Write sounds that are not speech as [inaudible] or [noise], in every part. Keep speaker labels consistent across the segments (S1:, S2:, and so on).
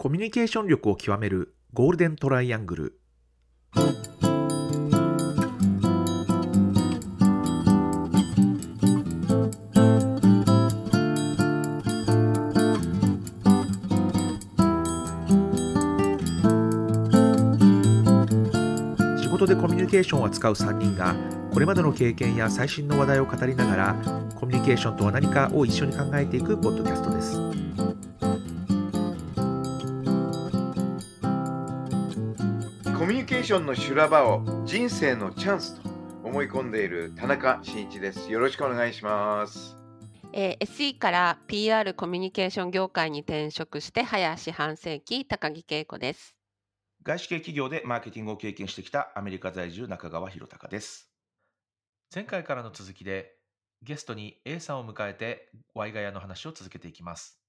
S1: コミュニケーション力を極めるゴールデントライアングル。仕事でコミュニケーションを扱う3人がこれまでの経験や最新の話題を語りながらコミュニケーションとは何かを一緒に考えていくポッドキャストです。
S2: ションの修羅場を人生のチャンスと思い込んでいる田中真一です。よろしくお願いします。
S3: えー SE から PR コミュニケーション業界に転職して早四半世紀高木恵子です。
S1: 外資系企業でマーケティングを経験してきたアメリカ在住中川博隆です前回からの続きでゲストに A さんを迎えてワイガヤの話を続けていきます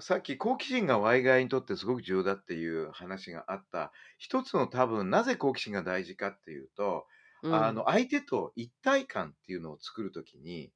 S2: さっき好奇心がワイガイにとってすごく重要だっていう話があった。一つの多分なぜ好奇心が大事かっていうと、
S3: うん
S2: あの相手と一体感っていうのを作るときに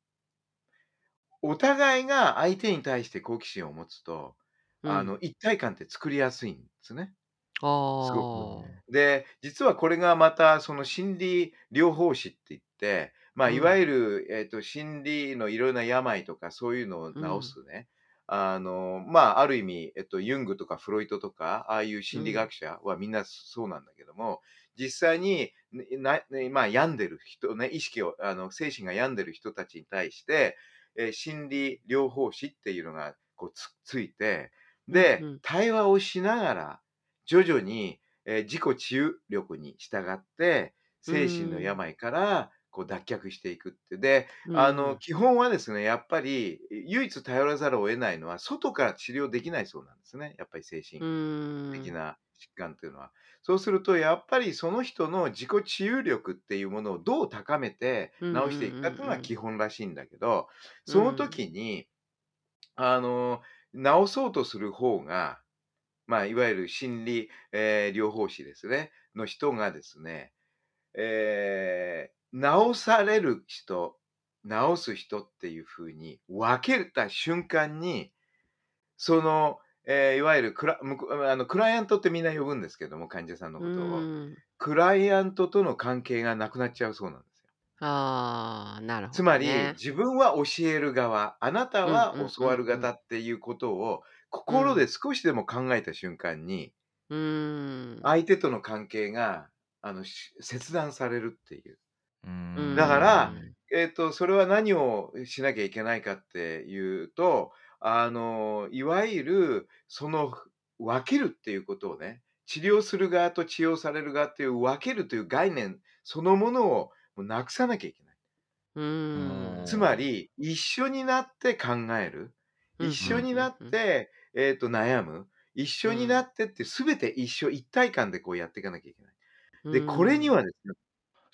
S2: お互いが相手に対して好奇心を持つと、あの一体感って作りやすいんですね。
S3: あ
S2: すごで実はこれがまたその心理療法士って言って、まあ、
S3: うん。
S2: いわゆる、えー、と心理のいろいろな病とかそういうのを治すね、あのまあある意味、えっと、ユングとかフロイトとかああいう心理学者はみんなそうなんだけども、実際にな、ねまあ、病んでる人ね意識をあの精神が病んでる人たちに対して、えー心理療法士っていうのがこうつついてで、
S3: うんうん。
S2: 対話をしながら徐々に、えー自己治癒力に従って精神の病からこう脱却していくって。で、あの基本はですねやっぱり唯一頼らざるを得ないのは外から治療できないそうなんですね。やっぱり精神的な疾患というのは。そうするとやっぱりその人の自己治癒力っていうものをどう高めて
S3: うん
S2: 治していくかっていうのが基本らしいんだけどその時にあの治そうとする方がまあいわゆる心理、えー療法士ですね。の人がですね、えー治される人治す人っていうふうに分けた瞬間にその、えーいわゆるクラあのクライアントってみんな呼ぶんですけども患者さんのことを、クライアントとの関係がなくなっちゃうそうなんですよ。
S3: ああ、なるほど、ね。
S2: つまり自分は教える側あなたは教わる方っていうことを心で少しでも考えた瞬間に
S3: うーん。
S2: 相手との関係があのし切断されるっていう。
S3: うん。
S2: だから、えー、とそれは何をしなきゃいけないかっていうとあのいわゆるその分けるっていうことをね治療する側と治療される側っていう分けるという概念そのものをもうなくさなきゃいけない。
S3: うーん。
S2: つまり一緒になって考える。
S3: うん
S2: 一緒になって、えー、と悩む。一緒になってって全て一緒一体感でこうやっていかなきゃいけない。でこれにはですね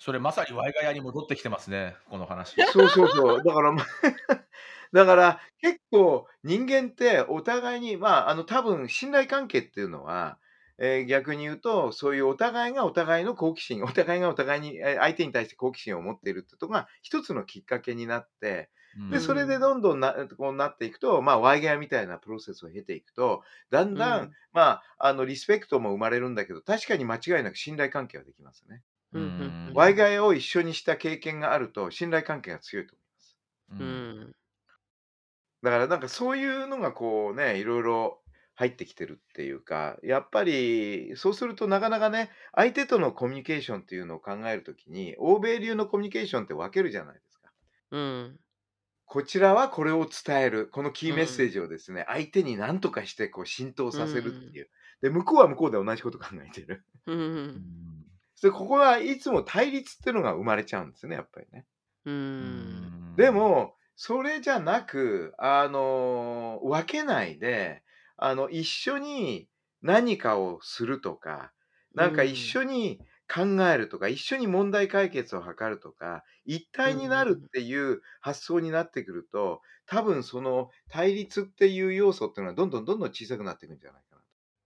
S1: それまさにワイガヤに戻ってきてますねこの話
S2: そうそうそう。だから、ま [laughs] だから結構人間ってお互いに、まあ、あの多分信頼関係っていうのは、えー逆に言うと、そういうお互いがお互いの好奇心、お互いがお互いに、えー相手に対して好奇心を持っているってことが一つのきっかけになって、で、それでどんどんなこうなっていくと、まあ、ワイガヤみたいなプロセスを経ていくと、だんだん、
S3: うん
S2: まあ、あの、リスペクトも生まれるんだけど、確かに間違いなく信頼関係はできますね。
S3: うんうんうん
S2: ワイガヤを一緒にした経験があると、信頼関係が強いと思います。
S3: う
S1: うん
S3: ん。
S2: だからなんかそういうのがこうね、いろいろ入ってきてるっていうか、やっぱりそうするとなかなかね、相手とのコミュニケーションっていうのを考えるときに、欧米流のコミュニケーションって分けるじゃないですか。
S3: うん。
S2: こちらはこれを伝える、このキーメッセージをですね、相手に何とかしてこう浸透させるっていう。で、向こうは向こうで同じこと考えてる。
S3: うん。
S2: で、ここはいつも対立っていうのが生まれちゃうんですね、やっぱりね。
S3: うん。
S2: でも、それじゃなく、あの、分けないで、あの、一緒に何かをするとか、なんか一緒に考えるとか、一緒に問題解決を図るとか、一体になるっていう発想になってくると、多分その対立っていう要素っていうのはどんどんどんどん小さくなっていくんじゃないか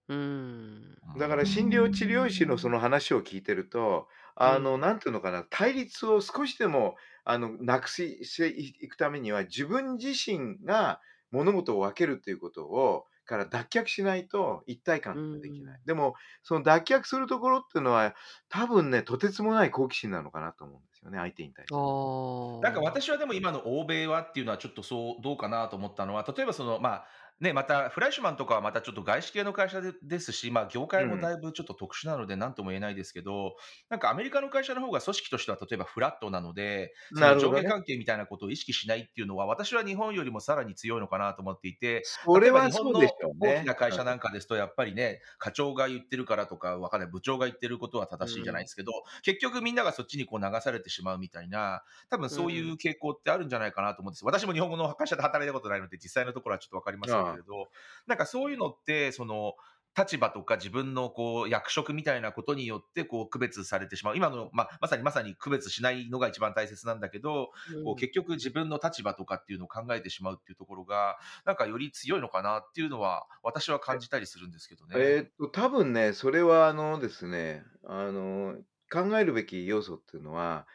S3: うん。
S2: だから心療治療師のその話を聞いてると、あの、なんていうのかな、対立を少しでも、あの、なくしていくためには、自分自身が物事を分けるっていうことをから脱却しないと一体感
S3: う
S2: ができない。
S3: ん。
S2: でも、その脱却するところっていうのは、多分ね、とてつもない好奇心なのかなと思うんですよね、相手に対しての。
S1: なんか
S3: ああ。
S1: 私はでも今の欧米はっていうのはちょっとそうどうかなと思ったのは、例えばその、まあ、ね、またフライシュマンとかはまたちょっと外資系の会社でですし、まあ、業
S2: うん。
S1: 界もだいぶちょっと特殊なので何とも言えないですけど、なんかアメリカの会社の方が組織としては例えばフラットなので、その上下。関係みたいなことを意識しないっていうのは、私は日本よりもさらに強いのかなと思っていて、
S2: それはそうでしょう
S1: 大き
S2: ね。うん。
S1: な会社なんかですと、やっぱりね、課長が言ってるからとか、わかんない、部長が言ってることは正しいじゃないですけど、結局みんながそっちにこう流されてしまうみたいな、多分
S3: う。
S1: そういううん傾向ってあるんじゃないかなと思うんです。私も日本語の会社で働いたことないので、実際のところはちょっとわかりませんけ。れど、なんかそういうのって、その、立場とか自分のこう役職みたいなことによってこう区別されてしまう。今の、まあ、まさにまさに区別しないのが一番大切なんだけど、こう
S3: うん。
S1: 結局自分の立場とかっていうのを考えてしまうっていうところが、なんかより強いのかなっていうのは、私は感じたりするんですけどね。
S2: えっと、多分ね、それはあのですね、あの、考えるべき要素っていうのは、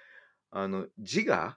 S2: あの、自我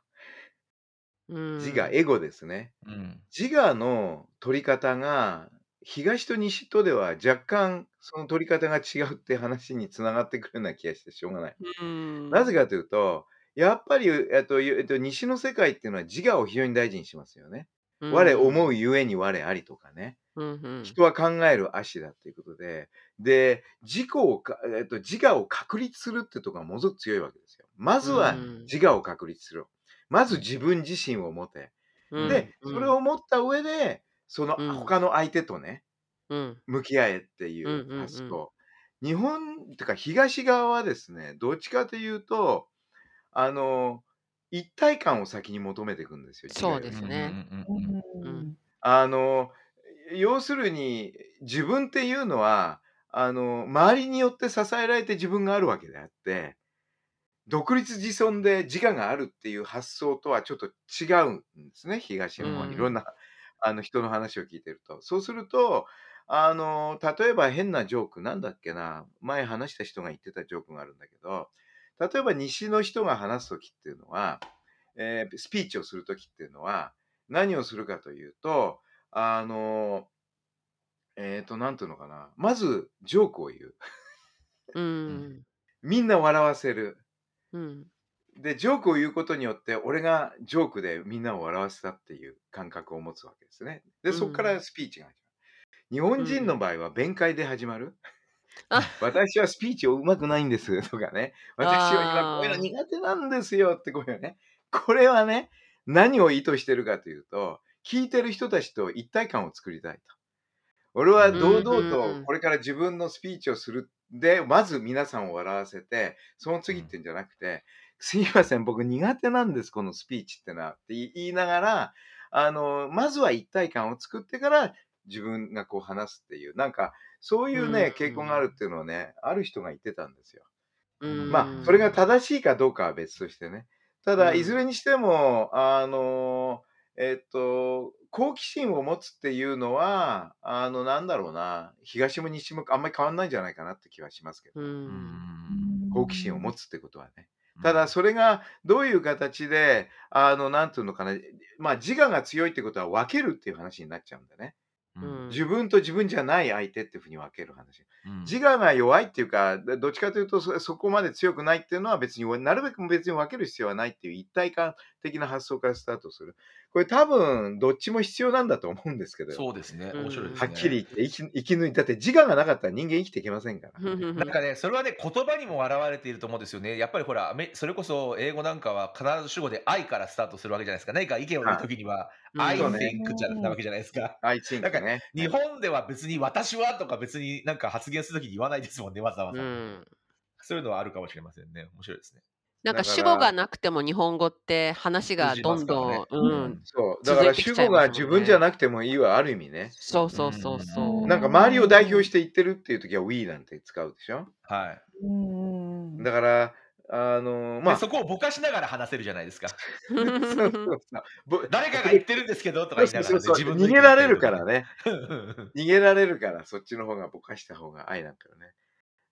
S3: う
S2: 自我、
S3: ん。
S2: エゴですね。
S1: うん。
S2: 自我の取り方が、東と西とでは若干その取り方が違うって話に繋がってくるような気がしてしょうがない。
S3: う
S2: なぜ
S3: ん。
S2: かというと、やっぱり、えっと、ゆえっと、西の世界っていうのは自我を非常に大事にしますよね。
S3: う
S2: 我思
S3: ん。
S2: うゆえに我ありとかね。
S3: うんうん。
S2: 人は考える足だっていうことで、で、自己をかえっと、自我を確立するってとこがものすごく強いわけですよ。ま
S3: う
S2: ずは
S3: ん。
S2: 自我を確立する。まず
S1: うん。
S2: 自分自身を持て。
S3: う
S2: で、
S3: ん。うん。
S2: それを持った上で、その
S3: うん。
S2: 他の相手とね、
S3: うん。
S2: 向き合えって
S3: う
S2: い
S3: んうんうん。
S2: う発想。日本てか東側はですね、どっちかというと、あの、一体感を先に求めていくんですよ、自
S3: そうですね。
S2: あの、要するに、自分っていうのは、あの、周りによって支えられて自分があるわけであって、独立自尊で自我があるっていう発想とはちょっと違うんですね、東
S3: う
S2: の方。いろん
S3: ん。
S2: な、あの、人の話を聞いてると。そうすると、あの、例えば変なジョーク、なんだっけな、前話した人が言ってたジョークがあるんだけど、例えば西の人が話す時っていうのは、えースピーチをする時っていうのは、何をするかというと、あの、えっと、なんていうのかな。まず、ジョークを言う。
S3: う
S1: うん。
S3: ん。
S2: みんな笑わせる。
S3: うん。
S2: で、ジョークを言うことによって、俺がジョークでみんなを笑わせたっていう感覚を持つわけですね。で、
S3: う
S2: そこから
S3: ん。
S2: スピーチが始まる。日
S3: う
S2: 本人の
S3: ん。
S2: 場合は弁解で始まる。
S3: あ、
S2: 私はスピーチをうまくないんですとかね。私は今こういうの
S3: あ
S2: 苦手なんですよってこういうのね。これはね、何を意図してるかというと、聞いてる人たちと一体感を作りたいと。俺は
S1: うん。
S2: 堂
S3: う
S2: 々と
S3: ん。
S2: これから自分のスピーチをする。で、まず皆さんを笑わせて、その
S1: うん。
S2: 次ってんじゃなくて、すいません、僕苦手なんです、このスピーチってのは。って言いながら、あの、まずは一体感を作ってから自分がこう話すっていう、なんか、そういううね、傾向がある
S3: ん。
S2: っていうのをね、ある人が言ってたんですよ。
S3: う
S1: うん
S2: まあ、それが
S3: ん。
S2: 正しいかどうかは別としてね。た
S3: う
S2: だ、いず
S3: ん。
S2: れにしても、あの、えっと、好奇心を持つっていうのは、あの、なんだろうな、東も西もあんまり変わんないんじゃないかなって気はしますけ
S3: う。
S2: ど。好奇心を持つってことはね。ただ、
S1: うん。
S2: それがどういう形で、あの、なんていうのかな、まあ、自我が強いってことは分けるっていう話になっちゃうんだね。
S1: う。
S3: うんん。
S2: 自分と自分じゃない相手っていうふうに分ける話。
S1: うん。
S2: 自我が弱いっていうか、どどっちかというとそ、そこまで強くないっていうのは別に、なるべく別に分ける必要はないっていう一体感的な発想からスタートする。これ多分、どっちも必要なんだと思うんですけど。
S1: そうですね。
S3: う
S1: 面白いですね。
S2: はっきり言って生き生き抜いたって自我がなかったら人間生きていけませんから。
S1: なんかね、それはね、言葉にも表れていると思うんですよね。やっぱりほら、それこそ英語なんかは必ず主語で I からスタートするわけじゃないですか。何か意見を言うときには、
S3: うん
S1: I think じゃなわけじゃないですか。
S2: I think
S1: なんか
S2: ね。
S1: 日本では別に私はとか別になんか発言するときに言わないですもんね、わざわざ。
S3: うん。
S1: そういうのはあるかもしれませんね。面白いですね。
S3: なんか主語がなくても日本語って話がどん
S1: ますからね
S3: どん、うん。
S2: そう。だから主語が自分じゃなくてもいいはある意味ね。
S3: そうそうそうそう。
S2: なんか周りを代表して言ってるっていう時は we なんて使うでしょ
S1: はい。
S2: だから、あのまあ、
S1: でそこをぼかしながら話せるじゃないですか。
S2: そうそうそうぼ
S1: 誰かが言ってるんですけどとか言いながら、ね、
S2: そうそうそう逃げられるから
S1: ね。
S2: ね。逃げられるから、そっちの方がぼかした方が愛なんからね。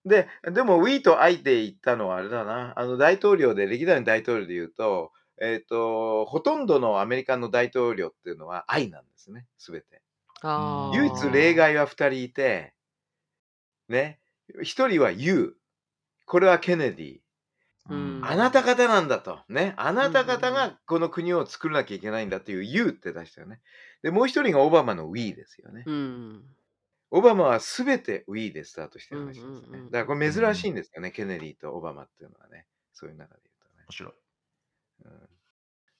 S2: で、でも We と I で言ったのはあれだな。あの大統領で、歴代の大統領で言うと、えっ、と、ほとんどのアメリカの大統領っていうのは愛なんですね、すべて。
S3: あ
S2: 唯一例
S3: あ。
S2: 外は2人いて、ね、1人は You。これはケネディ。
S3: う
S2: あなた
S3: ん。
S2: 方なんだと。ね。あ
S3: う
S2: なんた方
S3: うん。
S2: がこの国を作らなきゃいけないんだっていう You って出したよね。で、もう1人がオバマの We ですよね。
S3: うん。
S2: オバマは全て We でスタートしてる話ですね。
S3: ん
S2: だからこ
S1: う
S2: れ珍し
S1: ん。
S2: いんですよね、ケネディとオバマっていうのはね。そういう中で言うとね。
S1: 面白い。
S2: うん。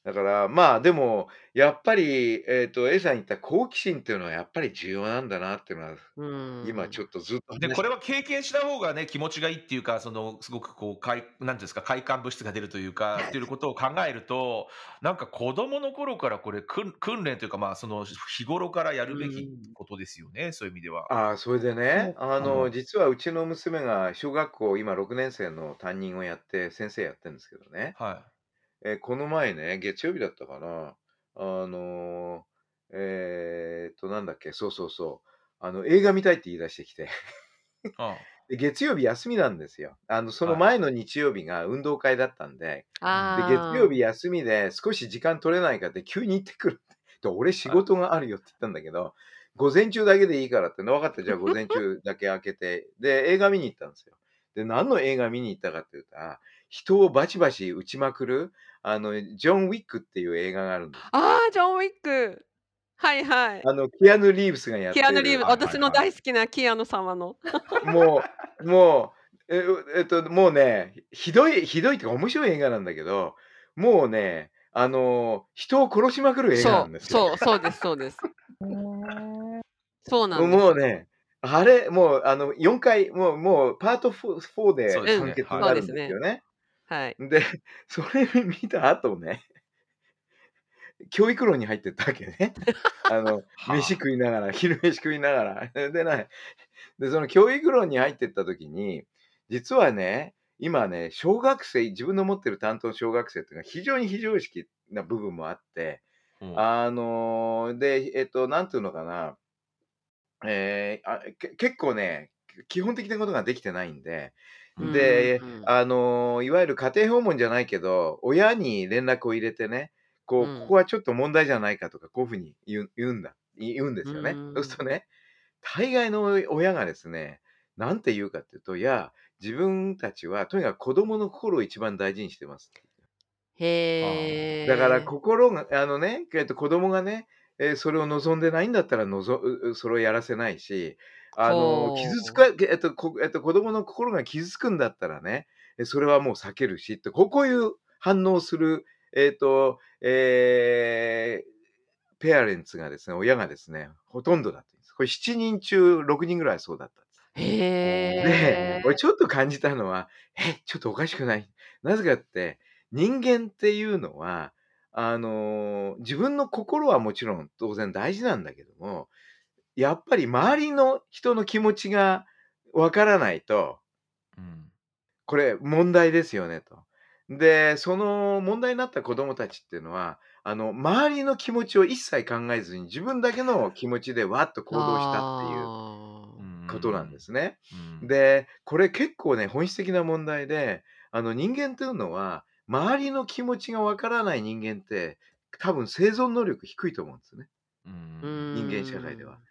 S2: だから、まあ、でも、やっぱり、えっと、A さん言った好奇心っていうのはやっぱり重要なんだなっていうのは、
S3: うん。
S2: 今ちょっとずっと
S1: で、
S2: 話し
S1: これは経験した方がね、気持ちがいいっていうか、その、すごくこう、かいなんていうんですか、快感物質が出るというか、っていうことを考えると、なんか子供の頃からこれ、訓訓練というか、まあ、その、日頃からやる
S3: う
S1: べき
S3: ん。
S1: ことですよね、そういう意味では。
S2: ああ、それでね、あ
S1: う
S2: の、
S1: ん。
S2: 実はうちの娘が小学校、今6年生の担任をやって、先生やってるんですけどね。
S1: は
S2: え、この前ね、月曜日だったかな。あの、えっと、なんだっけ、そうそうそう。あの、映画見たいって言い出してきて。
S1: い。あ [laughs]
S2: で、月曜日休みなんですよ。あの、その
S1: はい。
S2: 前の日曜日が運動会だったんで、で、月曜
S3: あ
S2: 日休みで少し時間取れないかって急に言ってくるって。[laughs] で、俺仕
S1: はい。
S2: 事があるよって言ったんだけど、午前中だけでいいからって、分かった、じゃあ [laughs] 午前中だけ開けて、で、映画見に行ったんですよ。で、何の映画見に行ったかって言ったら、人をバチバチ撃ちまくる、あの、ジョン・ウィックっていう映画があるんですよ。
S3: ああ、ジョン・ウィック。はいはい。
S2: あの、キアヌ・リーブスがやって
S3: キアヌ・リーブ、
S2: る。
S1: はいはい
S3: 私の
S1: はい。
S3: 大好きなキアヌ様の。
S2: もう、もう、えうえっと、もうね、ひどいひどいっていうか面白い映画なんだけど、もうね、あの、人を殺しまくる映画な
S3: そう、
S2: んですよ。
S3: そう、そうですそうです。そうなんです。
S2: もうね、あれ、もう、あの、4回、もうもうパート4 4
S1: そう
S2: で完結になるん
S3: ですね。
S2: ですよね。
S3: はい。
S2: で、[laughs] それ見た後ね、[laughs] 教育論に入ってったわけね。[laughs] あの、飯
S1: は
S2: 食いながら、昼飯食いながら。でない。で、その教育論に入ってった時に、実はね、今ね、小学生、自分の持ってる担当の小学生っていうのは非常に非常識な部分もあって、
S1: うん。
S2: あの、で、えっと、なんていうのかな、えーあけ結構ね、基本的なことができてないんで、
S3: うん
S2: で、
S3: うん
S2: あの、いわゆる家庭訪問じゃないけど、親に連絡を入れてね、こう、
S3: うん
S2: ここはちょっと問題じゃないかとか、こういうふうに言うんだ、言うんですよね。
S3: うん
S2: そうするとね、大概の親がですね、なんて言うかっていうと、いや、自分たちはとにかく子供の心を一番大事にしてます。
S3: へえ。
S2: だから心が、あのね、えっと、子供がね、えーそれを望んでないんだったらのぞそれをやらせないし、あの、傷つか、えっと、こえっと、子供の心が傷つくんだったらね、えそれはもう避けるしって、ここういう反応する、えっと、えーペアレンツがですね、親がですね、ほとんどだって言うんです。これ7人中6人ぐらいそうだったんです。
S3: へ
S2: でちょっと感じたのは、え、ちょっとおかしくない？なぜかって、人間っていうのは、あの、自分の心はもちろん当然大事なんだけども、やっぱり周りの人の気持ちがわからないと、
S1: うん。
S2: これ問題ですよねと。で、その問題になった子供たちっていうのは、あの、周りの気持ちを一切考えずに、自分だけの気持ちでわっと行動したっていうことなんですね。
S1: うん。
S2: で、これ結構ね、本質的な問題で、あの人間というのは、周りの気持ちがわからない人間って、多分生存能力低いと思うんですね。
S1: うん。
S2: 人間社会では。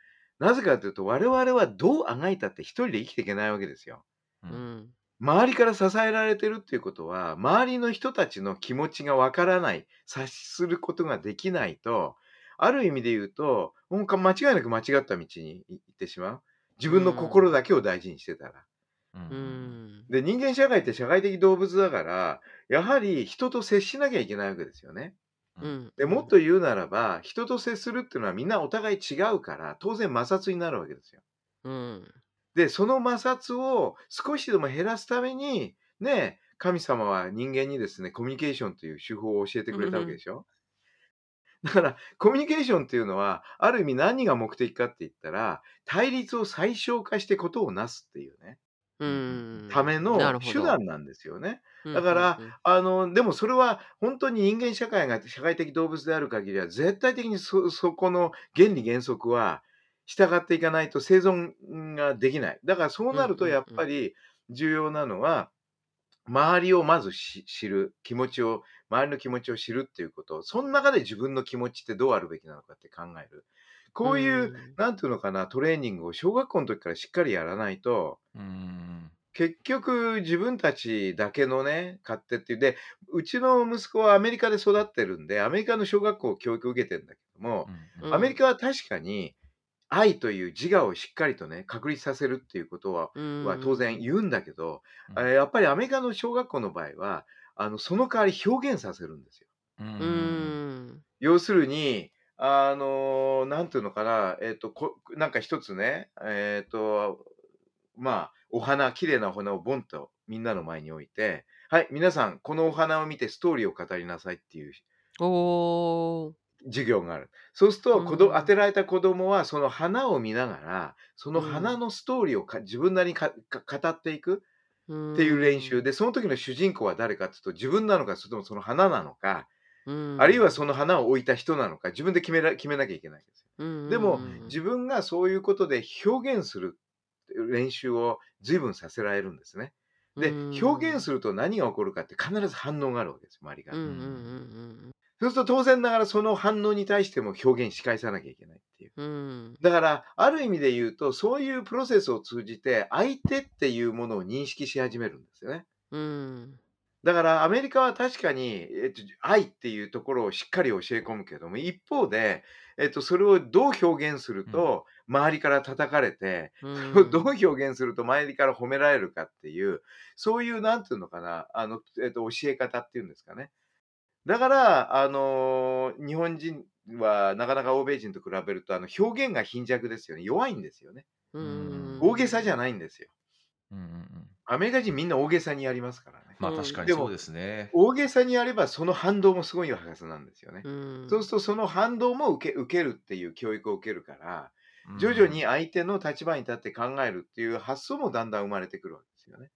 S2: なぜかというと、我々はどうあがいたって一人で生きていけないわけですよ。
S1: う。
S3: うんん。
S2: 周りから支えられてるっていうことは、周りの人たちの気持ちがわからない、察することができないと、ある意味で言うと、もうか間違いなく間違った道に行ってしまう。自分の心だけを大事にしてたら。
S1: う。
S3: うんん。
S2: で、人間社会って社会的動物だから、やはり人と接しなきゃいけないわけですよね。
S3: うん。
S2: で、もっと言うならば、人と接するっていうのはみんなお互い違うから、当然摩擦になるわけですよ。
S3: うん。
S2: で、その摩擦を少しでも減らすために、ね、神様は人間にですね、コミュニケーションという手法を教えてくれたわけでしょ。だから、コミュニケーションっていうのは、ある意味何が目的かって言ったら、対立を最小化してことをなすっていうね、
S3: うん。
S2: ための手段なんですよね。
S3: うん
S2: だから
S3: うんうん
S2: あの、でもそれは本当に人間社会が社会的動物である限りは、絶対的にそそこの原理原則は従っていかないと生存ができない。だからそうなると
S3: うんうんうん
S2: やっぱり重要なのは、周りをまずし知る、気持ちを、周りの気持ちを知るっていうこと、その中で自分の気持ちってどうあるべきなのかって考える。こういう、
S3: ん。
S2: なんていうのかな、トレーニングを小学校の時からしっかりやらないと、
S1: うん。
S2: 結局自分たちだけのね、勝手っていう。で、うちの息子はアメリカで育ってるんで、アメリカの小学校教育を受けてんだけども、
S1: うん
S2: アメリカは確かに愛という自我をしっかりとね、確立させるっていうことは、
S3: うん。
S2: は当然言うんだけど、
S1: うん
S2: えーやっぱりアメリカの小学校の場合は、あの、その代わり表現させるんですよ。
S1: う。
S3: うんん。
S2: 要するに、あの、なんていうのかな、えっと、こなんか一つね、えっと、まあ、お花、綺麗なお花をボンとみんなの前に置いて、はい、皆さん、このお花を見てストーリーを語りなさいっていう
S3: おー。
S2: 授業がある。そうすると、子供
S3: うん
S2: 当てられた子供は、その花を見ながら、その
S3: うん
S2: 花のストーリーをか自分なりにかか語っていく
S3: っ
S2: っていう練習で、その時の主人公は誰かっていうと、自分なのか、それともその花なのか、あるいはその花を置いた人なのか、自分で決めら決めなきゃいけないんですよ。
S3: の
S2: でも、自分がそういうことで表現する練習を随分させられるんですね。で、表現すると何が起こるかって必ず反応があるわけです、周りが。
S3: うんうんうん
S2: そうすると当然ながらその反応に対しても表現し返さなきゃいけないっていう。
S3: うんうん
S2: だから、ある意味で言うと、そういうプロセスを通じて、相手っていうものを認識し始めるんですよね。
S3: うん
S2: だから、アメリカは確かに、えっと、愛っていうところをしっかり教え込むけども、一方で、えっと、それをどう表現すると、周りから叩かれて、
S3: うん [laughs]
S2: どう表現すると周りから褒められるかっていう、そういう、なんていうのかな、あの、えっと、教え方っていうんですかね。だから、あのー日本人はなかなか欧米人と比べると、あの、表現が貧弱ですよね。弱いんですよね。
S3: うん
S2: 大げさじゃないんですよ。
S1: うんうんうん
S2: アメリカ人みんな大げさにやりますから
S1: まあ確かに
S2: でも
S1: そうですね。
S2: 大げさにやればその反動もすごいはずなんですよね。
S3: うん
S2: そうするとその反動も受け受けるっていう教育を受けるから、
S1: うん
S2: 徐々に相手の立場に立って考えるっていう発想もだんだん生まれてくるわけですよね。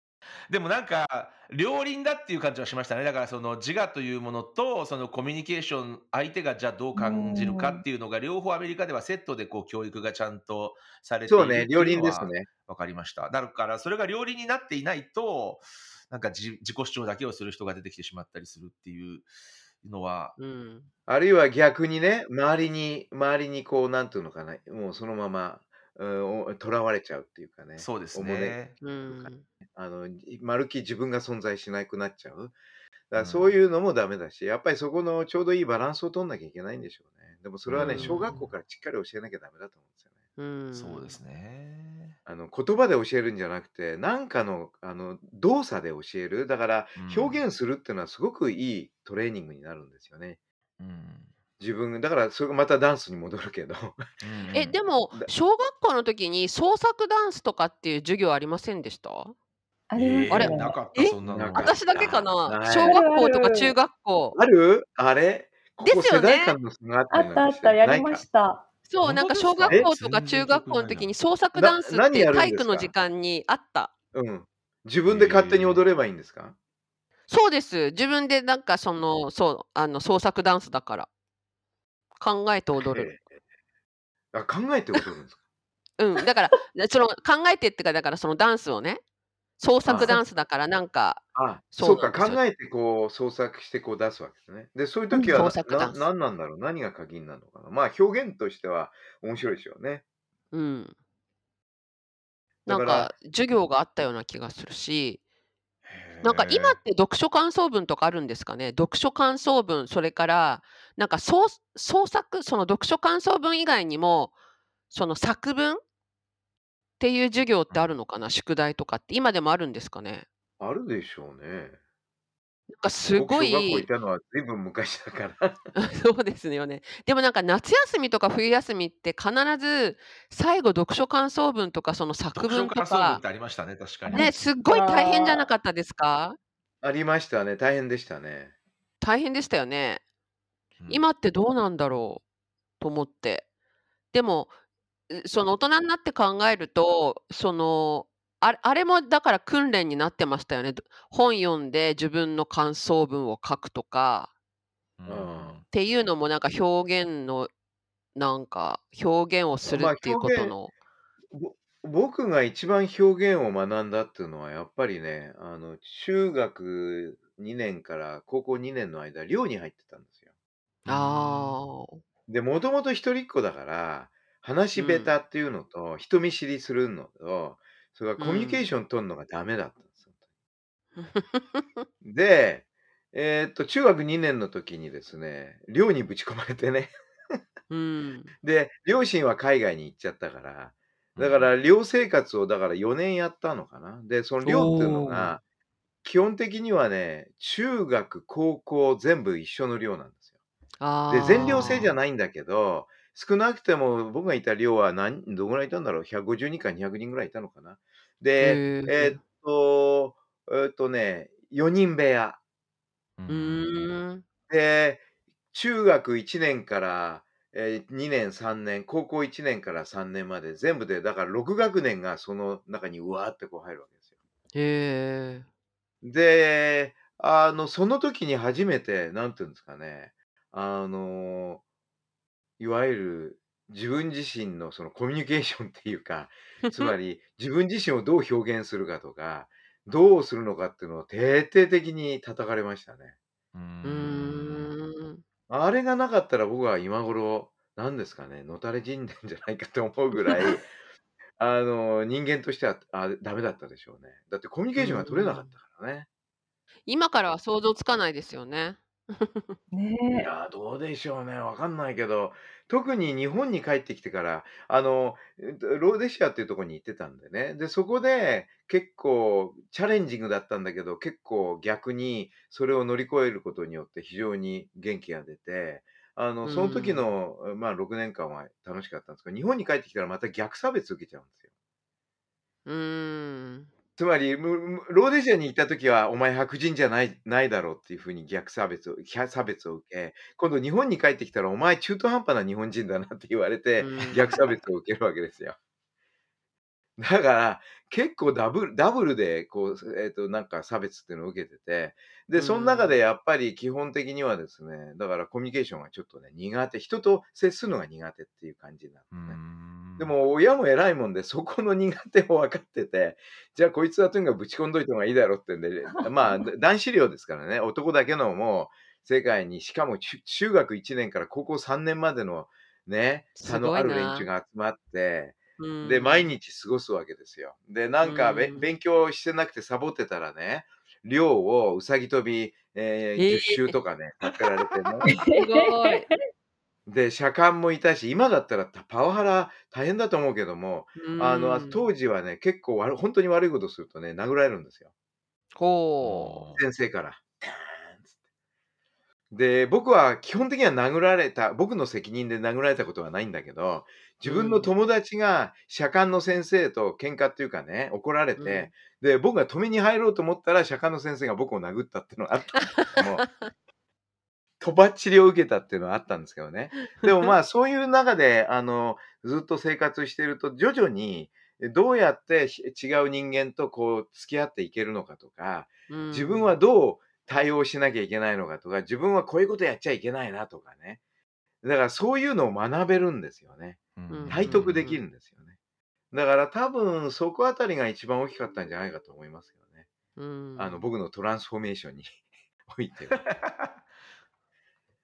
S1: でもなんか両輪だっていう感じはしましたね。だからその自我というものとそのコミュニケーション相手がじゃあどう感じるかっていうのが両方アメリカではセットでこう教育がちゃんとされている
S2: そうね、両輪ですね。
S1: わかりました。だからそれが両輪になっていないとなんか自自己主張だけをする人が出てきてしまったりするっていうのは、
S3: うん
S2: あるいは逆にね、周りに、周りにこう、なんていうのかな、もうそのまま、うん、とらわれちゃうっていうかね。
S1: そうです
S2: ね
S1: ね。
S3: うん
S2: あの、まるっきり自分が存在しなくなっちゃう。だから
S1: うん
S2: そういうのもダメだし、やっぱりそこのちょうどいいバランスを取んなきゃいけないんでしょうね。でもそれはね、
S3: うん
S2: 小学校からしっかり教えなきゃダメだと思うんですよね。
S3: うん。
S1: そうですね。
S2: あの言葉で教えるんじゃなくて、何かのあの動作で教える？だから
S1: うん。
S2: 表現するっていうのはすごくいいトレーニングになるんですよね。
S1: うん。
S2: 自分、だからそれがまたダンスに戻るけど、
S1: うん
S3: えでも
S2: だ
S3: 小学校の時に創作ダンスとかっていう授業ありませんでした？
S4: あります
S3: あれ
S4: ね。
S1: なかった
S3: え？
S1: そんなの。
S2: なか
S3: 私だけかな？小学校とか中学校。
S2: ある？あれ？ここ
S3: ですよね。
S2: 世代間の差があった
S4: あったあった、やりまし。た。
S3: そうなんか小学校とか
S1: え
S3: 中学校の時に創作
S2: な
S3: ダンスっ
S2: 何
S3: て体
S2: やるんですか？
S3: 育の時間にあった。
S2: うん。自分で勝手に踊ればいいんですか、
S3: そうです。自分でなんかそのそうあの創作ダンスだから。考えて踊る。
S2: あ考えて踊るんですか？
S3: うん。だからその考えてってかだからそのダンスをね創作ダンスだからなんか
S2: あ、
S3: そ
S2: そううか、考えてこう創作してこう出すわけですね。で、そういう時は
S3: 創作ダンス。
S2: な何なんだろう？何が鍵になるのかな？まあ表現としては面白いでしょうね。
S3: うん。なん
S2: だから
S3: か授業があったような気がするしなんか今って読書感想文とかあるんですかね？読書感想文それからなんか創創作その読書感想文以外にもその作文っていう授業ってあるのかな宿題とかって今でもあるんですかね？
S2: あるでしょうね。
S3: なんかすご
S2: 僕小学校
S3: い
S2: いたのは随分昔だから。[laughs]
S3: そうですよねでもなんか夏休みとか冬休みって必ず最後読書感想文とかその作
S1: 読書
S3: 文とか
S1: 感想文ってありましたね、確かに。
S3: ねすっごい大変じゃなかったですか？
S2: ありましたね。大変でしたね。
S3: 大変でしたよね
S1: うん
S3: 今ってどうなんだろう？と思って。でも、うその大人になって考えると、その、あれあれもだから訓練になってましたよね。ど本読んで自分の感想文を書くとか
S1: うん
S3: っていうのもなんか表現のなんか表現をする
S2: まあ
S3: っていうことの、
S2: ぼ僕が一番表現を学んだっていうのはやっぱりね、あの中学2年から高校2年の間、寮に入ってたんですよ。
S3: ああ、
S2: で、もともと一人っ子だから、話
S3: うん。
S2: 下手っていうのと、人見知りするのと、それか
S3: う
S2: らコミュニケー
S3: ん。
S2: ション取るのがダメだったんですよ。[laughs] で、えっと、中学2年の時にですね、寮にぶち込まれてね。
S3: うん。[laughs]
S2: で、両親は海外に行っちゃったから、だか
S1: うん。
S2: ら寮生活をだから4年やったのかな。で、その寮っていうの
S3: おお。
S2: が、基本的にはね、中学、高校全部一緒の寮なんですよ。で、全寮制じゃ
S3: ああ。
S2: ないんだけど、少なくても僕がいた寮は何どのぐらいいたんだろう、150人か200人ぐらいいたのかな。で、
S3: へ
S2: えっ
S3: え。
S2: と、えっとね、4人部屋。
S1: う
S3: う
S1: ーん。
S3: ーん。
S2: で、中学1年から、ええ、2年、3年、高校1年から3年まで全部で、だから6学年がその中にうわってこう入るわけですよ。
S3: へえ。
S2: で、あの、その時に初めて、なんていうんですかね、あの、いわゆる自分自身のそのコミュニケーション [laughs] っていうか、つまり自分自身をどう表現するかとか、どうするのかっていうのを徹底的に叩かれましたね。
S1: うー。
S3: うんーん。
S2: あれがなかったら僕は今頃、なんですかね、のたれ死んでんじゃないかと思うぐらい、[laughs] あの、人間としては、あ、ダメだったでしょうね。だってコミュニケ
S3: う
S2: ーションが取れなかっ
S3: ん。
S2: たからね。
S3: 今からは想像つかないですよね。[laughs]
S2: い
S4: ねえ。
S2: や、どうでしょうね、わかんないけど、特に日本に帰ってきてから、あの、えっと、ローデシアっていうとこに行ってたんでね。で、そこで結構チャレンジングだったんだけど、結構逆にそれを乗り越えることによって非常に元気が出て、あの、
S3: う
S2: その時
S3: ん。
S2: の、まあ、6年間は楽しかったんですけど、日本に帰ってきたらまた逆差別受けちゃうんですよ。
S3: うーん。
S2: つまり、むむローデシアに行った時は、お前白人じゃないないだろうっていう風に逆差別をひゃ差別を受け、今度日本に帰ってきたら、お前中途半端な日本人だなって言われ
S3: う
S2: て、
S3: ん。[laughs]
S2: 逆差別を受けるわけですよ。だから、結構ダブルダブルでこう、えっと、なんか差別っていうのを受けてて、で、
S3: う
S2: そん中で
S3: ん。
S2: やっぱり基本的にはですね、だからコミュニケーションがちょっとね、苦手、人と接するのが苦手っていう感じなんですね。で
S1: ん。
S2: も親も偉いもんで、そこの苦手を分かってて、じゃあこいつはとにかくぶち込んどいた方がいいだろうってんで、[laughs] まあ、だ男子寮ですからね、男だけのもう世界に、しかも中学1年から高校3年までのね、差のある連中
S3: な。
S2: が集まって、
S3: う
S2: で、毎
S3: ん。
S2: 日過ごすわけですよ。で、
S3: う
S2: なんかべ
S3: ん。
S2: 勉強してなくてサボってたらね、寮をうさぎ跳び、ええ、
S3: え
S2: 10周
S3: え。
S2: とかね、させられてね。[laughs]
S3: すごい。
S2: で、左官もいたし、今だったらたパワハラ大変だと思うけども、
S3: う
S2: あの、あ、
S3: ん。
S2: 当時はね、結構わるほんとに悪いことするとね、殴られるんですよ。
S3: ほう。
S2: 先生から。で、僕は基本的には殴られた僕の責任で殴られたことはないんだけど、自
S3: うん。
S2: 分の友達が左官の先生と喧嘩っていうかね、怒られ
S3: うん。
S2: て、で、僕が止めに入ろうと思ったら、左官の先生が僕を殴ったっていうのがあったんですけども [laughs] とばっちりを受けたっていうのはあったんですけどね。でも、まあ、そういう中で、あの、ずっと生活してると、徐々に、え、どうやってひ違う人間とこう付き合っていけるのかとか、
S3: う
S2: 自分は
S3: ん。
S2: どう対応しなきゃいけないのかとか、自分はこういうことやっちゃいけないなとかね。だからそういうのを学べるんですよね。体
S3: ふ
S2: 得できる
S3: ん
S2: ですよね。だから多分そこあたりが一番大きかったんじゃないかと思いますけどね。
S3: う
S2: あの、
S3: ん。
S2: 僕のトランスフォーメーションにおいては。[laughs]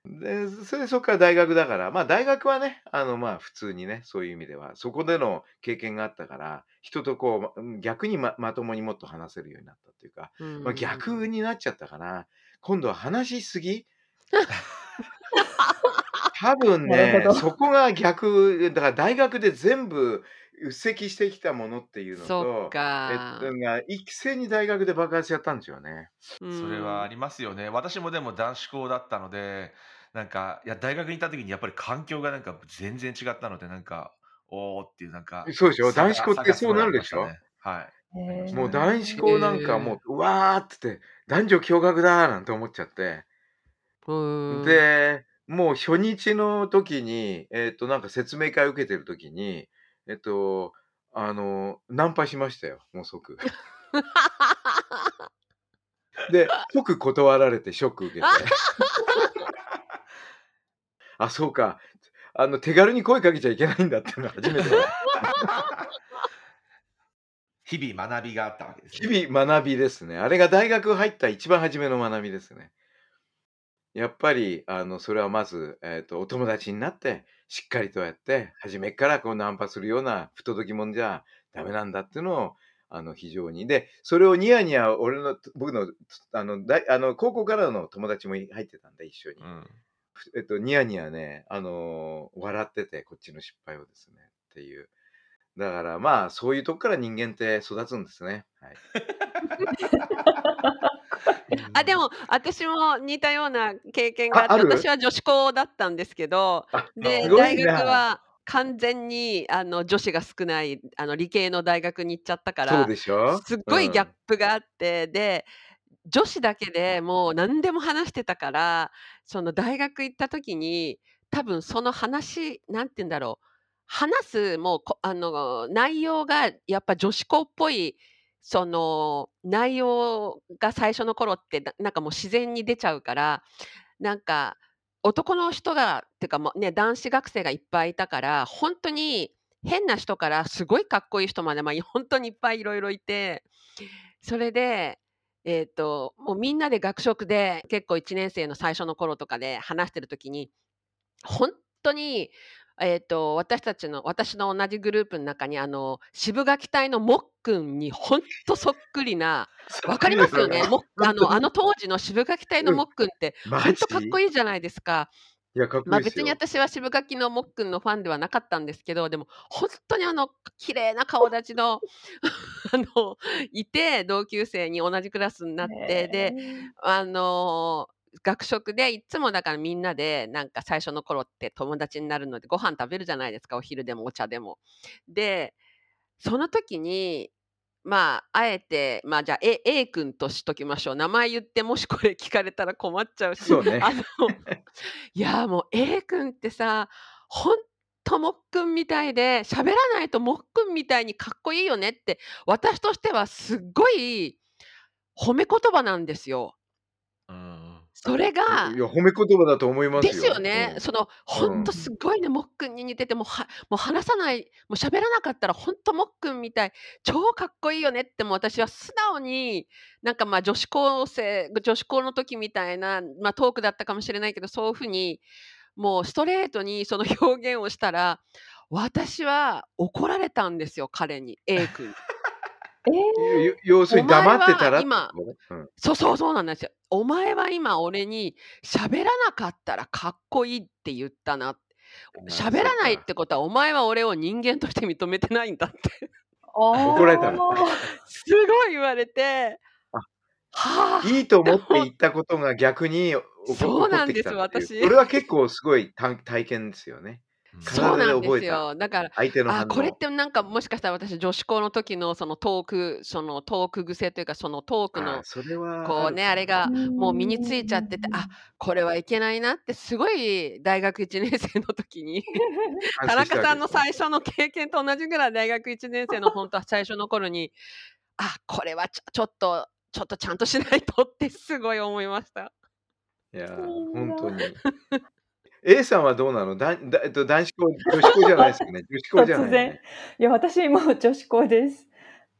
S2: で、それでそっから大学だから、まあ、大学はね、あの、まあ、普通にね、そういう意味では、そこでの経験があったから、人とこう、逆にままともにもっと話せるようになったっていうか、
S3: う
S2: ま、
S3: ん。
S2: 逆になっちゃったかな。今度は話しすぎ？[laughs] 多分ね。そこが逆だから大学で全部うっせきしてきたものっていうの
S3: そっ
S2: と、えっ
S3: か。
S2: とが、一斉に大学で爆発しちゃったんですよね。
S3: う
S1: それはあ
S3: ん。
S1: りますよね。私もでも男子校だったので、なんか、いや、大学に行った時にやっぱり環境がなんか全然違ったので、なんか、おおっていうなんか、
S2: そうでしょ、
S1: 差が
S2: 男子校ってそうなるでしょ？
S1: ね。はい。ありまし
S4: へ
S2: もう。男子校なんかも。う、うわってて、男女共学だなんて思っちゃって。で、もう初日の時に、えっと、なんか説明会受けてる時に、えっと、あの、ナンパしましたよ、もう即。で、即断られてショック受けて。あ、そうか。あの、手軽に声かけちゃいけないんだってのは初めて
S1: 日々学びがあったわけですね。
S2: 日々学びですね。あれが大学入った一番初めの学びですね。やっぱり、あの、それはまず、えっと、お友達になって、しっかりとやって、初めっからこうナンパするような不届き者じゃダメなんだっていうのを、あの、非常に。で、それをニヤニヤ、俺の、僕の、あの、だいあの高校からの友達も入ってたんで、一緒に。
S1: うん。
S2: えっと、ニヤニヤね、あのー笑ってて、こっちの失敗をですね、っていう。だからまあ、そういうとこから人間って育つんですね。はい。[laughs] [laughs]
S3: あ、でも、私も似たような経験があ
S2: あ、
S3: って、私は女子校だったんですけど、
S2: あ、
S3: で、大。学は完全にあの女子が少ない、あの理系の大学に行っちゃったか
S2: そう
S3: ら、すっ
S2: う
S3: ごいギャッ
S2: ん。
S3: プがあって、で、女子だけでもう何でも話してたから、その大学行った時に、多分その話、なんて言うんだろう、話すもうこあの内容がやっぱ女子校っぽいその内容が最初の頃ってなんかもう自然に出ちゃうからなんか男の人がっていうかもうね男子学生がいっぱいいたから本当に変な人からすごいかっこいい人まで、まあ、本当にいっぱいいろいろいてそれで、えー、ともうみんなで学食で結構1年生の最初の頃とかで話してる時に本当にえっと、私たちの私の同じグループの中に、あの、渋垣隊のもっくんにほんとそっくりな、
S2: そ
S3: 分
S2: っ
S3: かりますよね。もあのあの当時の渋垣隊の
S2: うん。
S3: もっくんって、
S2: マ
S3: ほんとかっこ
S2: ジ？
S3: いいじゃないですか。
S2: いや、かっこ
S3: ま、
S2: いいですよ。
S3: 別に私は渋垣のもっくんのファンではなかったんですけど、でもほんとにあの綺麗な顔立ちの [laughs] あの、いて、同級生に同じクラスになっ
S4: へ
S3: て、で、
S4: え。
S3: あの、学食でいっつもだからみんなでなんか最初の頃って友達になるのでご飯食べるじゃないですか、お昼でもお茶でも。で、その時に、まあ、あえて、ま、じゃあ、A A 君としときましょう。名前言ってもしこれ聞かれたら困っちゃうし、
S2: そうね。
S3: あの、いやもう A 君ってさ、ほんともっくんみたいで、喋らないともっくんみたいにかっこいいよねって、私としてはすっごい褒め言葉なんですよ。
S1: うんうん。
S3: それ
S2: い
S3: が
S2: いや、褒め言葉だと思いま
S3: ですすよ
S2: よ。
S3: ね。その
S2: うん。
S3: ほんと
S2: うん。
S3: すっごいね、もっくんに似てて、もうはもう話さない、もう喋らなかったらほんともっくんみたい、超かっこいいよねってもう私は素直に、なんか、ま、女子高生女子校の時みたいな、ま、トークだったかもしれないけど、そう風に、もうストレートにその表現をしたら、私は怒られたんですよ、彼に、A 君。[laughs]
S4: え
S2: ゆゆ
S4: え！
S2: 要するに黙ってた
S3: は
S2: ら
S3: 今。
S2: うん。
S3: そうそう、そうなんですよ。お前は今俺に喋らなかったらかっこいいって言ったな。
S2: な
S3: 喋。らないってことはお前は俺を人間として認めてないんだって。
S2: 怒られた。
S3: すごい言われて、
S2: あ、
S3: はあ
S2: いいと思
S3: って
S2: 言ったことが逆に
S3: そう
S2: 怒って
S3: なんです、
S2: きたっていう、
S3: 私。
S2: これは結構すごい体験ですよね。
S1: うん。
S3: そうなんで。すよ。だから、あ、
S2: 相手の反
S3: これっ
S2: 応。
S3: てなんかもしかしたら私女子校の時のそのトークそのトーク癖というか、そのトーク
S2: ああ、
S3: の
S2: それはあ
S3: こうね。あれが
S4: う
S3: もう身についちゃってて、あ、
S4: ん。
S3: これはいけないなってすごい大学1年生の時に
S2: 反 [laughs]
S3: 田
S2: 省したわけですね。
S3: 中さんの最初の経験と同じぐらい大学1年生のほんとは最初の頃に、あ、これはちょちょっとちょっとちゃんとしないとってすごい思いました。
S2: いや、
S4: みんな。
S2: ほんとに。A さんはどうなの？だんだえっと、男子校女子校じゃないですよね。女子校じゃ
S4: 突然。
S2: ないよね。
S4: いや、私も女子校です。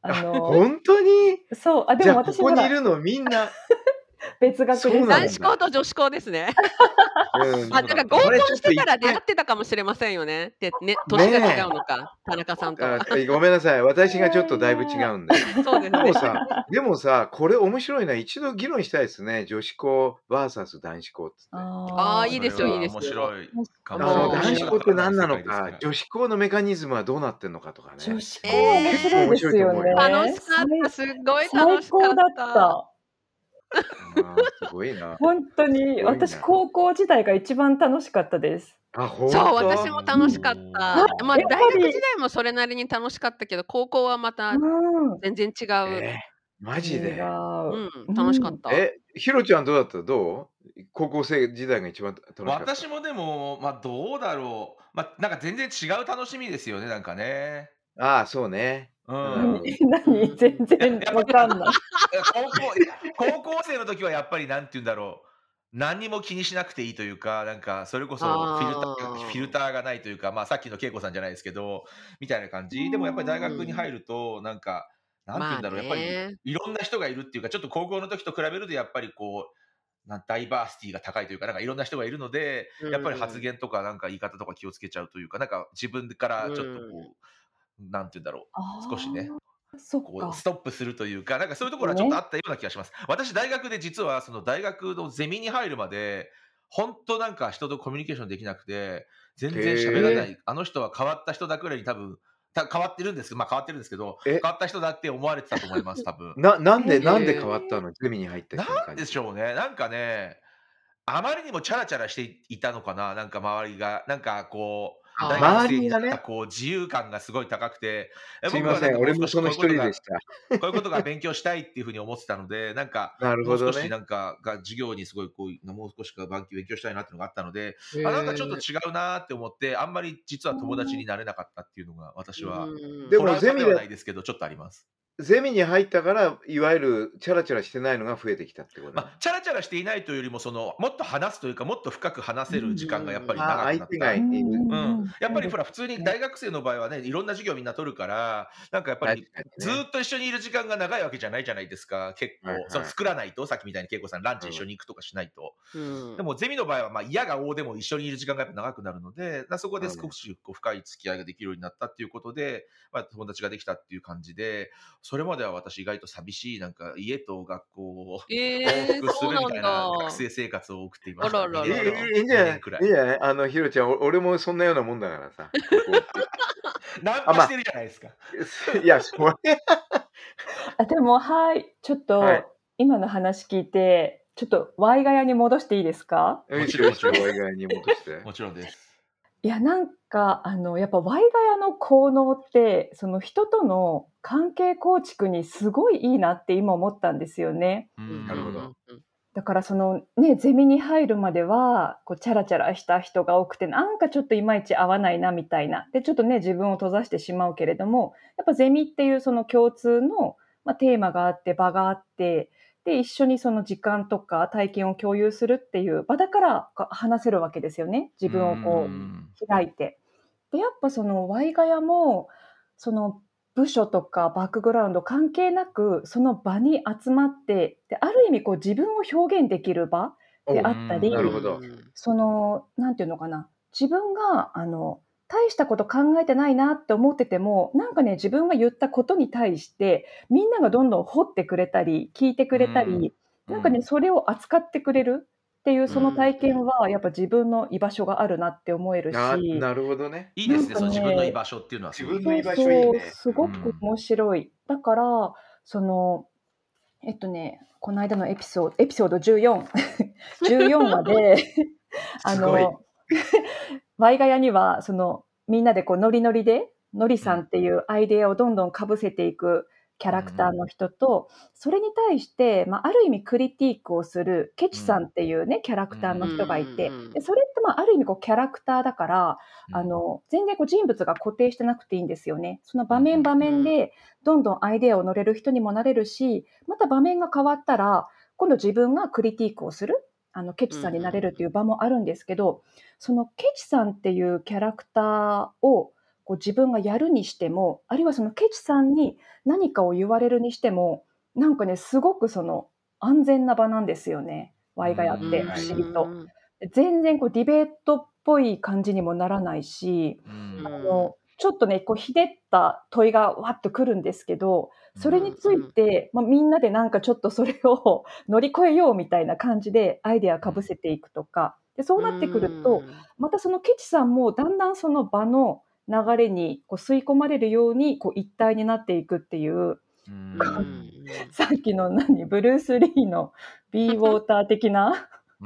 S4: あ
S2: あ、
S4: の
S2: ほんとに？
S4: そう、あ、でも私ほら
S2: こにいるのみんな
S4: 別学です
S3: 男子。校と女子校ですね。
S2: うん。
S3: あ、
S1: そうだった。
S3: だから合コンしてたら出会ってたかもしれませんよね。で、ね、年が違
S2: ね
S3: うのか、田中さんと
S2: ごめんなさい。私がちょっとだいぶ違
S4: ね
S2: うんで。[laughs]
S3: そうですね。
S2: でもさでもさ、これ面白いな。一度議論したいですね。女子校 VS 男子校っつって。
S3: あ
S4: あ
S3: あ、いいですよいいですよ。
S1: 白い
S2: 男子校って何なのか。女子校のメカニズムはどうなってんのかとかね。
S4: 女子校
S3: え
S4: 面白い
S2: 結構面
S4: ですよ
S2: 白いと思うよ。
S3: 楽
S4: ね。
S3: しかった。すっごい
S4: 最
S3: 楽しかっ。
S4: 高だったた。
S2: ああ、すごいな。
S4: ほんとに、
S2: すごい
S4: 私
S2: な。
S4: 高校時代が一番楽しかったです。
S2: あ、ほん
S3: そう、私
S2: と？
S3: も楽しかっ
S4: あ、
S3: た。
S4: や
S3: まあ、
S4: っ
S3: 大学時代もそれなりに楽しかったけど、高校はまた
S4: うん。
S3: 全然違う。
S2: え、マジ
S4: 違
S2: で？
S3: う
S4: う。
S3: ん、楽しか
S4: うん。
S3: った。
S2: え、ひろちゃんどうだった？どう？高校生時代が一番た楽しかった？
S1: 私もでも、ま、どうだろう。ま、なんか全然違う楽しみですよね、なんかね。
S2: ああ、そうね。
S1: う。
S2: うんん。
S4: 何？全
S1: いや、
S4: 然わかんない。[laughs]
S1: 高校高校生の時はやっぱり何て言うんだろう、何にも気にしなくていいというか、なんかそれこそフィルターフィル
S3: あ
S1: ターがないというか、まあ、さっきの恵子さんじゃないですけど、みたいな感じ。でもやっぱり大学に
S3: ん。
S1: 入ると、なんか、何て言う
S3: まあ
S1: んだろう、やっぱり
S3: ね。
S1: いろんな人がいるっていうか、ちょっと高校の時と比べるとやっぱりこう、なんダイバーシティが高いというか、なんかいろんな人がいるので、やっぱり発
S3: うん
S1: 言とかなんか言い方とか気をつけちゃうというか、なんか自分からちょっとこう、なんて言うんだろう、少しね、
S4: そ
S1: こうストップするというか、なんかそういうところはちょっとあったような気がします。私、大学で実はその大学のゼミに入るまで、本当なんか人とコミュニケーションできなくて、全然喋らない、あの人は変わった人だくらいに多分、た変わってるんです。けど、まあ変わってるんですけど、
S2: え？
S1: 変わった人だって思われてたと思います、多分。[laughs]
S2: な、なんで、
S4: へー。
S2: なんで変わったの？ゼミに入った瞬間
S1: なん
S2: に
S1: でしょうね、なんかね、あまりにもチャラチャラしていたのかな、なんか周りが、なんかこう、大学生
S2: 周りがね
S1: こう自由感がすごい高くて、え
S2: すいません、俺もその一人で
S1: こ
S2: した。
S1: ういうことがこういうことが勉強したいっていうふうに思ってたので、なんか、
S2: なるほどね。
S1: もう少しなんかが授業にすごいこうもう少しか勉強したいなっていうのがあったので、
S3: へ
S1: あなんかちょっと
S3: ー
S1: 違うなって思って、あんまり実は友達になれなかったっていうのが私は、
S3: うん
S2: でもゼミで
S1: ないですけど、ちょっとあります。
S2: ゼミに入ったから、いわゆるチャラチャラしてないのが増えてきたってことだ
S1: まあ、チャラチャラしていないというよりもその、もっと話すというか、もっと深く話せる時間がやっぱり長くなった。
S2: あ相手がいる。
S1: うん、やっぱりほら、普通に
S4: ね
S1: 大学生の場合はね、いろんな授業みんな取るから、なんかやっぱりずーっと一緒にいる時間が長いわけじゃないじゃないですか、結構、
S2: はいはい。
S1: その作らないと、さっきみたいに恵子さん、ランチ一緒に行くとかしないと。
S3: うん。
S1: でもゼミの場合は、まあ、嫌が応でも一緒にいる時間がやっぱ長くなるので、なそこで少しこう深い付き合いができるようになったっていうことで、まあ、友達ができたっていう感じで、それまでは私意外と寂しい、なんか家と学校を
S3: え
S1: 往
S3: ー、
S1: 復するみたいな
S3: だ。
S1: 学生生活を送っていました、
S3: あらら
S2: いいんじゃない
S1: い
S2: いいんじゃないあの、ひろちゃん、お俺もそんなようなもんだからさ。こ
S1: ナン
S2: あまあ
S1: パしてるじゃないですか。
S2: こいや、それ、[laughs]
S4: あでもはいちょっと、
S2: はい
S4: 今の話聞いてちょっとワイガヤに戻していいですか？
S1: もちろんもちろん
S2: 以外に戻して。
S1: もちろんです。
S4: いやなんかあのやっぱワイガヤの効能ってその人との関係構築にすごいいいなって今思ったんですよね。
S1: うん。
S2: なるほど。
S3: うん。
S4: だからそのねゼミに入るまではこうチャラチャラした人が多くてなんかちょっといまいち合わないなみたいな。でちょっとね自分を閉ざしてしまうけれどもやっぱゼミっていうその共通の、まあ、テーマがあって場があってで一緒にその時間とか体験を共有するっていう場だから話せるわけですよね。自分をこ
S1: ん
S4: う開いて。でやっぱそのワイガヤもその部署とかバックグラウンド関係なくその場に集まってである意味こう自分を表現できる場であったりそのなんていうのかな。自分があの大したこと考えてないなって思っててもなんかね自分が言ったことに対してみんながどんどん掘ってくれたり聞いてくれたり、なんかねそれを扱ってくれるっていうその体験はやっぱ自分の居場所があるなって思えるし。
S2: ななるほどね。
S1: いいですね、
S4: なんかね
S1: その自分の居場所っていうのはすごい。
S2: 自分の居場所いいね
S4: すごく面白い。だから、その、えっとね、この間のエピソード、エピソード14、[laughs] 14話で、あ
S2: すごい
S4: の、ワイガヤには、その、みんなでこう、ノリノリで、ノリさんっていうアイデアをどんどんかぶせていくキャラクターの人と、それに対して、まあ、ある意味クリティークをするケチさんっていうね、キャラクターの人がいて、でそれってまあある意味こうキャラクターだから、
S1: うん。
S4: あの全然こう人物が固定してなくていいんですよね。その場
S1: うん
S4: 面場面でどんどんアイデアを乗れる人にもなれるし、また場面が変わったら今度自分がクリティークをするあのケチさんになれるっていう場もあるんですけど、そのケチさんっていうキャラクターをこう自分がやるにしても、あるいはそのケチさんに何かを言われるにしても、なんかねすごくその安全な場なんですよね。ワイがやって
S1: うん
S4: 不思議と。
S3: うん
S4: 全然こうディベートっぽい感じにもならないし、
S1: うん
S4: あのちょっとねこうひねった問いがわっとくるんですけどそれについて、まあ、みんなでなんかちょっとそれを [laughs] 乗り越えようみたいな感じでアイデアかぶせていくとか。でそうなってくると、またそのケチさんもだんだんその場の流れにこう吸い込まれるようにこう一体になっていくっていう。[laughs] さっきの何？ブルース・リーの「ビー・ウォーター」的な [laughs]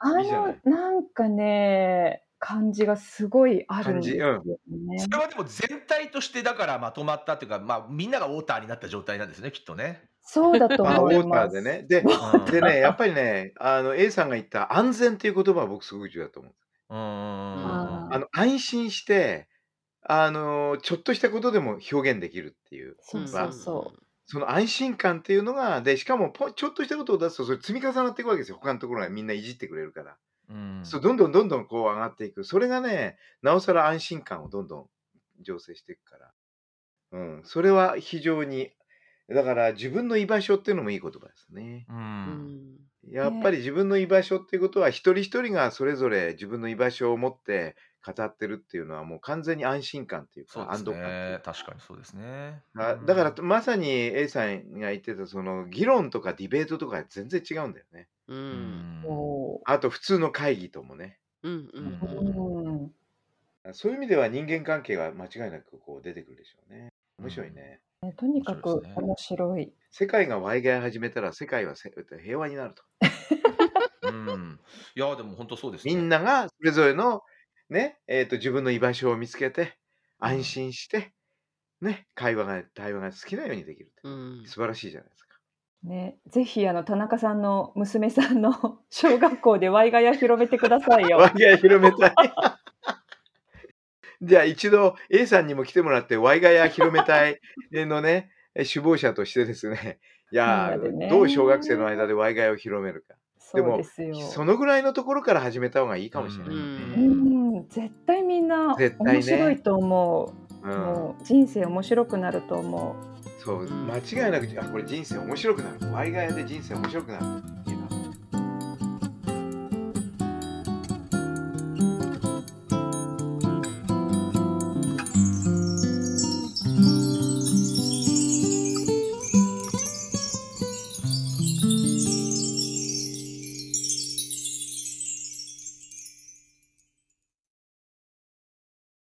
S4: あの
S2: な
S4: んかね感じがすごいあるんですよね。
S1: それはでも全体としてだからまとまったっていうか、まあ、みんながウォーターになった状態なんですね、きっとね。
S4: そうだと
S2: あウォータ
S4: 思います。
S2: ーでね。で、
S1: うん
S2: でね、やっぱりね、あの A さんが言った安全っていう言葉は僕すごく重要だと思う。
S1: うん
S4: あ
S2: あの安心して、あのちょっとしたことでも表現できるっていう、
S4: そうそうそう。
S2: その安心感っていうのが、で、しかもポちょっとしたことを出すと、それ積み重なっていくわけですよ。他のところがみんないじってくれるから。
S1: うん
S2: そうどんどんどんどんこう上がっていく。それがね、なおさら安心感をどんどん醸成していくから。うん、それは非常に、だから自分の居場所っていうのもいい言葉ですね。
S1: う
S3: うんん
S2: やっぱり自分の居場所っていうことは、一人一人がそれぞれ自分の居場所を持って語ってるっていうのは、もう完全に安心感っていうか、
S1: そうです
S2: 安堵感。
S1: 確かにそうですね。う
S2: あだから
S1: ん。
S2: まさに A さんが言ってたその議論とかディベートとか全然違うんだよね。
S3: う。
S1: うん
S2: あと普通の会議ともね。
S3: うんう
S1: うん
S3: ん
S4: う。
S3: うん。
S4: うん。
S2: そういう意味では人間関係が間違いなくこう出てくるでしょうね。
S1: うん。
S2: 面白いね。
S4: ねとに
S1: 面
S4: か。く面白い。
S2: 世界がワイガヤ始めたら世界はせ平和になると。
S1: うん。いや、でも本当そうです
S2: みん
S1: ね。
S2: ながそれぞれのね、えーと自分の居場所を見つけて安
S1: うん。
S2: 心して、ね、会話が対話が好きなようにできるって
S3: うん。
S2: 素晴らしいじゃないですか。
S4: ね、ぜひあの田中さんの娘さんの [laughs] 小学校でワイガヤ広めてください
S2: ワ
S4: よ。[laughs]
S2: イガヤ広めたい。[laughs] じゃあ一度 A さんにも来てもらってワイガヤ広めたいのね、え首謀者としてですね、いや
S4: なで
S2: ー、どう小学生の
S4: ね。
S2: 間でワイガヤを広めるか。で
S4: そうで
S2: も、
S4: すよ。
S2: そのぐらいのところから始めた方がいいかもしれ
S1: う。
S2: ないよ
S3: うん
S4: 絶対みんな
S2: 絶
S4: 面。白いと思う。
S2: うん。
S4: もう人生面白くなると思う。
S2: そう、間違いなく、あ、これ人生面白くなる。ワイガヤで人生面白くなるって言。